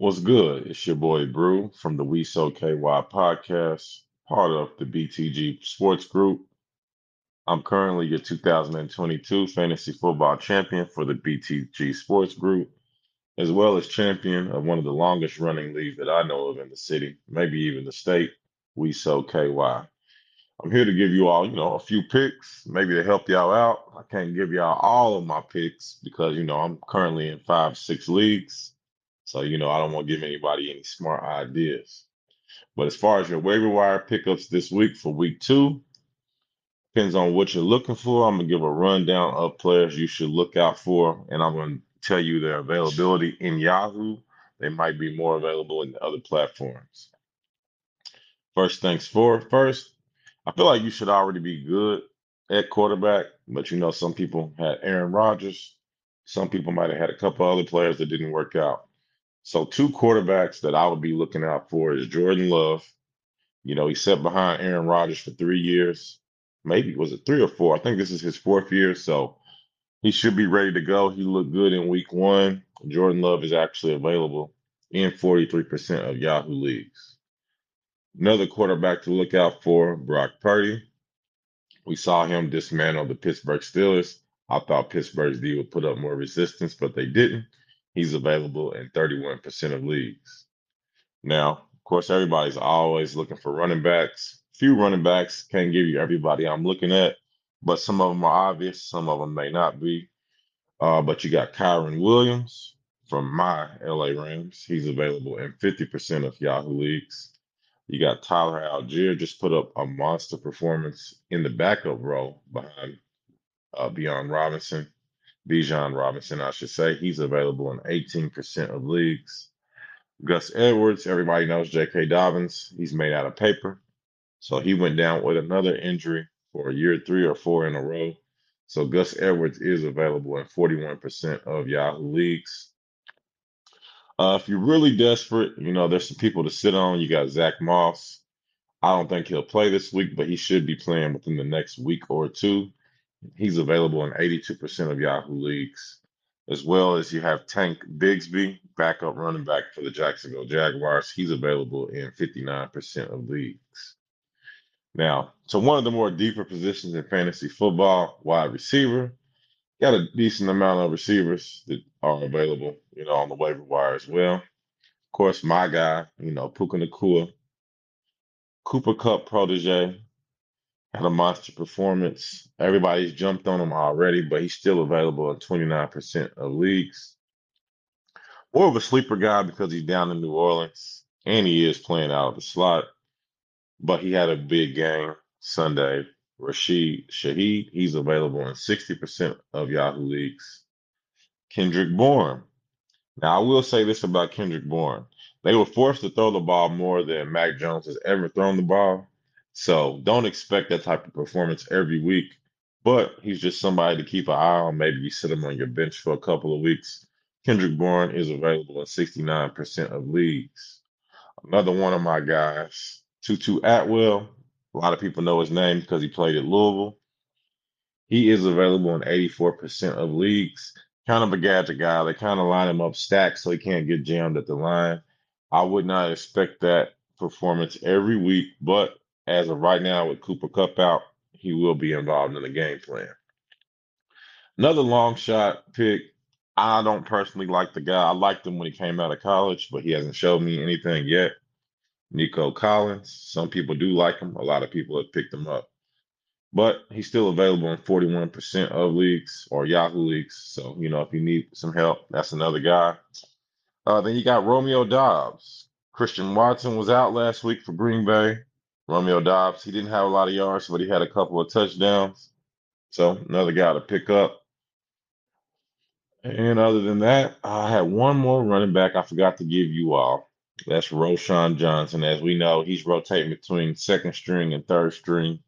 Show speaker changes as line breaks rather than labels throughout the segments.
What's good? It's your boy Bru from the We So KY podcast, part of the BTG Sports Group. I'm currently your 2022 fantasy football champion for the BTG Sports Group, as well as champion of one of the longest running leagues that I know of in the city, maybe even the state, We So KY. I'm here to give you all, you know, a few picks, maybe to help y'all out. I can't give y'all all of my picks because, you know, I'm currently in five, six leagues. So, you know, I don't want to give anybody any smart ideas. But as far as your waiver wire pickups this week for week two, depends on what you're looking for. I'm going to give a rundown of players you should look out for, and I'm going to tell you their availability in Yahoo. They might be more available in other platforms. First things for first, I feel like you should already be good at quarterback, but you know, some people had Aaron Rodgers. Some people might have had a couple other players that didn't work out. So, two quarterbacks that I would be looking out for is Jordan Love. You know, he sat behind Aaron Rodgers for three years. Maybe was it three or four? I think this is his fourth year. So, he should be ready to go. He looked good in week one. Jordan Love is actually available in 43% of Yahoo leagues. Another quarterback to look out for, Brock Purdy. We saw him dismantle the Pittsburgh Steelers. I thought Pittsburgh's D would put up more resistance, but they didn't. He's available in 31% of leagues. Now, of course, everybody's always looking for running backs. Few running backs can't give you everybody I'm looking at, but some of them are obvious, some of them may not be. Uh, but you got Kyren Williams from my LA Rams. He's available in 50% of Yahoo leagues. You got Tyler Allgeier just put up a monster performance in the backup role behind uh, Bijan Robinson. Bijan Robinson, I should say. He's available in 18% of leagues. Gus Edwards, everybody knows J.K. Dobbins. He's made out of paper. So he went down with another injury for a year three or four in a row. So Gus Edwards is available in 41% of Yahoo leagues. Uh, if you're really desperate, you know, there's some people to sit on. You got Zack Moss. I don't think he'll play this week, but he should be playing within the next week or two. He's available in 82% of Yahoo leagues, as well as you have Tank Bigsby, backup running back for the Jacksonville Jaguars. He's available in 59% of leagues. Now, so one of the more deeper positions in fantasy football, wide receiver got a decent amount of receivers that are available, you know, on the waiver wire as well. Of course, my guy, you know, Puka Nacua, Cooper Kupp protege, had a monster performance. Everybody's jumped on him already, but he's still available in 29% of leagues. More of a sleeper guy because he's down in New Orleans and he is playing out of the slot, but he had a big game Sunday Rashid Shaheed. He's available in 60% of Yahoo leagues. Kendrick Bourne. Now, I will say this about Kendrick Bourne. They were forced to throw the ball more than Mac Jones has ever thrown the ball. So don't expect that type of performance every week. But he's just somebody to keep an eye on. Maybe you sit him on your bench for a couple of weeks. Kendrick Bourne is available in 69% of leagues. Another one of my guys, Tutu Atwell. A lot of people know his name because he played at Louisville. He is available in 84% of leagues. Kind of a gadget guy. They kind of line him up stacked so he can't get jammed at the line. I would not expect that performance every week, but as of right now, with Cooper Kupp out, he will be involved in the game plan. Another long shot pick. I don't personally like the guy. I liked him when he came out of college, but he hasn't showed me anything yet. Nico Collins. Some people do like him. A lot of people have picked him up. But he's still available in 41% of leagues or Yahoo leagues. So, you know, if you need some help, that's another guy. Uh, then you got Romeo Doubs. Christian Watson was out last week for Green Bay. Romeo Doubs, he didn't have a lot of yards, but he had a couple of touchdowns. So, another guy to pick up. And other than that, I had one more running back I forgot to give you all. That's Roschon Johnson. As we know, he's rotating between second string and third string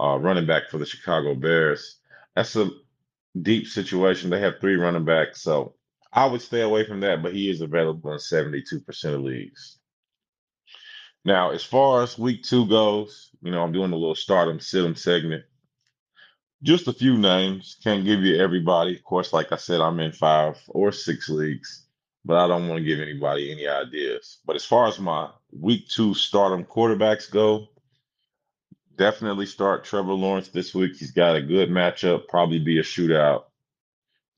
uh, running back for the Chicago Bears. That's a deep situation. They have three running backs, so I would stay away from that, but he is available in 72% of leagues. Now, as far as week two goes, you know, I'm doing a little stardom sit segment. Just a few names. Can't give you everybody. Of course, like I said, I'm in five or six leagues. but I don't want to give anybody any ideas. But as far as my week two stardom quarterbacks go, definitely start Trevor Lawrence this week. He's got a good matchup, probably be a shootout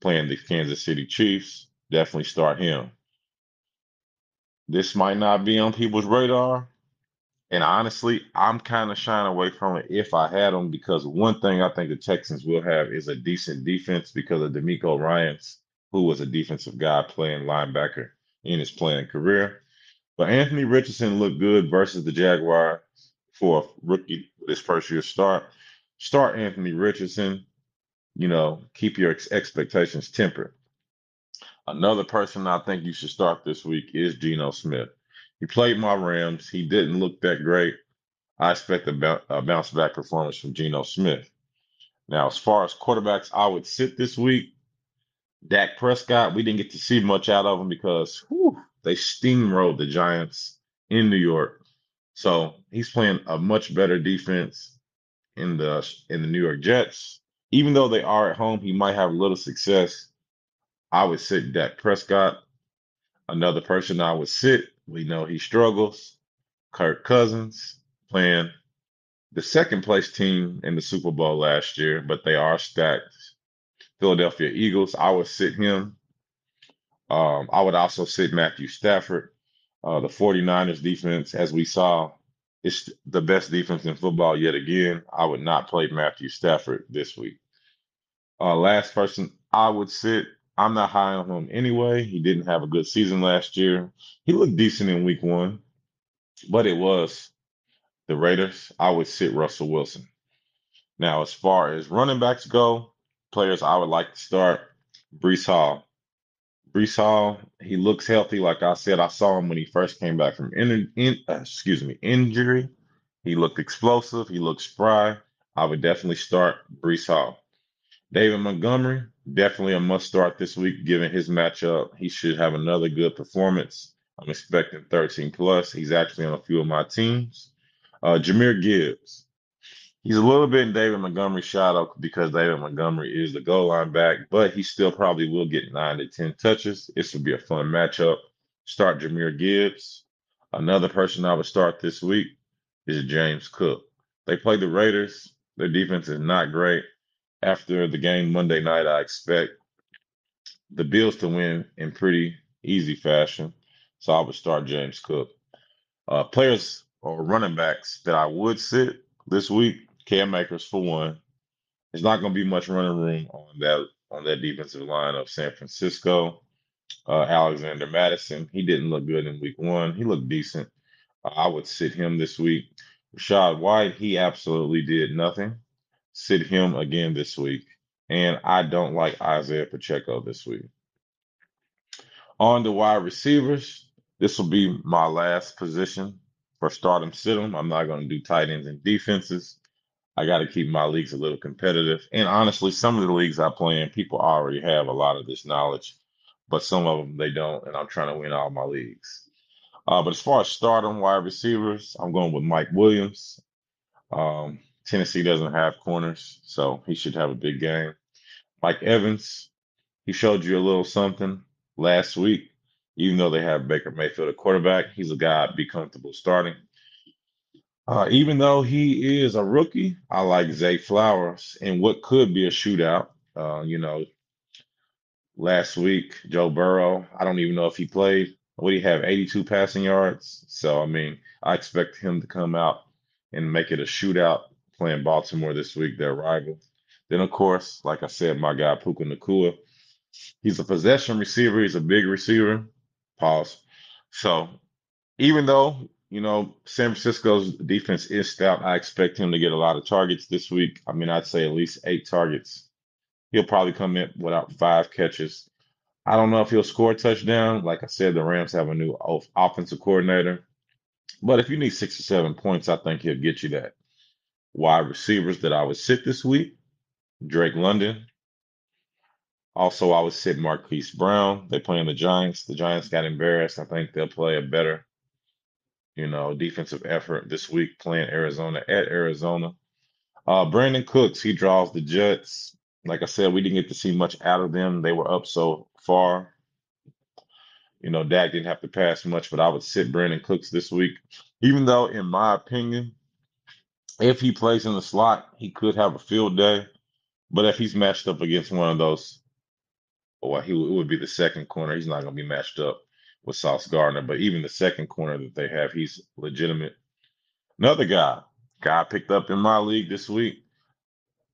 playing the Kansas City Chiefs. Definitely start him. This might not be on people's radar. And honestly, I'm kind of shying away from it if I had them because one thing I think the Texans will have is a decent defense because of DeMeco Ryans, who was a defensive guy playing linebacker in his playing career. But Anthony Richardson looked good versus the Jaguar for a rookie this first year start. Start Anthony Richardson. You know, keep your ex- expectations tempered. Another person I think you should start this week is Geno Smith. He played my Rams. He didn't look that great. I expect a, bou- a bounce back performance from Geno Smith. Now, as far as quarterbacks I would sit this week, Dak Prescott, we didn't get to see much out of him because whew, they steamrolled the Giants in New York. So he's playing a much better defense in the in the New York Jets. Even though they are at home, he might have a little success. I would sit Dak Prescott. Another person I would sit, we know he struggles. Kirk Cousins playing the second place team in the Super Bowl last year, but they are stacked. Philadelphia Eagles, I would sit him. Um, I would also sit Matthew Stafford. Uh, the 49ers defense, as we saw, is the best defense in football yet again. I would not play Matthew Stafford this week. Uh, last person I would sit. I'm not high on him anyway. He didn't have a good season last year. He looked decent in week one, but it was the Raiders. I would sit Russell Wilson. Now, as far as running backs go, players I would like to start Breece Hall. Breece Hall, he looks healthy. Like I said, I saw him when he first came back from in, in uh, excuse me injury. He looked explosive. He looked spry. I would definitely start Breece Hall. David Montgomery, definitely a must start this week given his matchup. He should have another good performance. I'm expecting 13 plus. He's actually on a few of my teams. Uh, Jahmyr Gibbs, he's a little bit in David Montgomery's shadow because David Montgomery is the goal line back, but he still probably will get nine to 10 touches. This will be a fun matchup. Start Jahmyr Gibbs. Another person I would start this week is James Cook. They play the Raiders. Their defense is not great. After the game Monday night, I expect the Bills to win in pretty easy fashion. So I would start James Cook. Uh, players or running backs that I would sit this week, Cam Akers for one. There's not going to be much running room on that on that defensive line of San Francisco. Uh, Alexander Mattison, he didn't look good in week one. He looked decent. Uh, I would sit him this week. Rachaad White, he absolutely did nothing. Sit him again this week. And I don't like Isaiah Pacheco this week. On the wide receivers, this will be my last position for start 'em, sit 'em. I'm not going to do tight ends and defenses. I got to keep my leagues a little competitive. And honestly, some of the leagues I play in, people already have a lot of this knowledge, but some of them they don't. And I'm trying to win all my leagues. Uh, but as far as stardom wide receivers, I'm going with Mike Williams. Um, Tennessee doesn't have corners, so he should have a big game. Mike Evans, he showed you a little something last week. Even though they have Baker Mayfield at quarterback, he's a guy I'd be comfortable starting. Uh, even though he is a rookie, I like Zay Flowers in what could be a shootout. Uh, you know, last week, Joe Burrow, I don't even know if he played. What do he have? 82 passing yards. So, I mean, I expect him to come out and make it a shootout playing Baltimore this week, their rival. Then, of course, like I said, my guy Puka Nacua, he's a possession receiver. He's a big receiver. Pause. So, even though, you know, San Francisco's defense is stout, I expect him to get a lot of targets this week. I mean, I'd say at least eight targets. He'll probably come in without five catches. I don't know if he'll score a touchdown. Like I said, the Rams have a new offensive coordinator. But if you need six or seven points, I think he'll get you that. Wide receivers that I would sit this week Drake London. Also, I would sit Marquise Brown. They playing the Giants. The Giants got embarrassed. I think they'll play a better, you know, defensive effort this week playing Arizona at Arizona. Uh, Brandin Cooks, he draws the Jets. Like I said, we didn't get to see much out of them. They were up so far. You know, Dak didn't have to pass much, but I would sit Brandin Cooks this week. Even though, in my opinion, if he plays in the slot, he could have a field day. But if he's matched up against one of those, well, he it would be the second corner. He's not going to be matched up with Sauce Gardner. But even the second corner that they have, he's legitimate. Another guy, guy picked up in my league this week.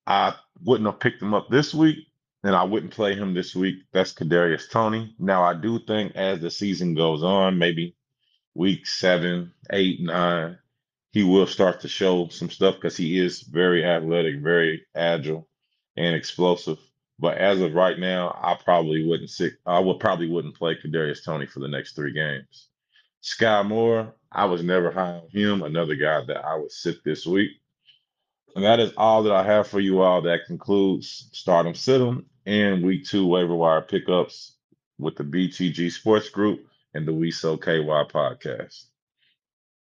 I wouldn't have picked him up this week, and I wouldn't play him this week. That's Kadarius Toney. Now I do think as the season goes on, maybe week seven, eight, nine, he will start to show some stuff because he is very athletic, very agile, and explosive. But as of right now, I probably wouldn't sit. I would probably wouldn't play Kadarius Toney for the next three games. Skyy Moore, I was never high on him. Another guy that I would sit this week. And that is all that I have for you all. That concludes Stardom Situm and Week Two waiver wire pickups with the BTG Sports Group and the We So KY podcast.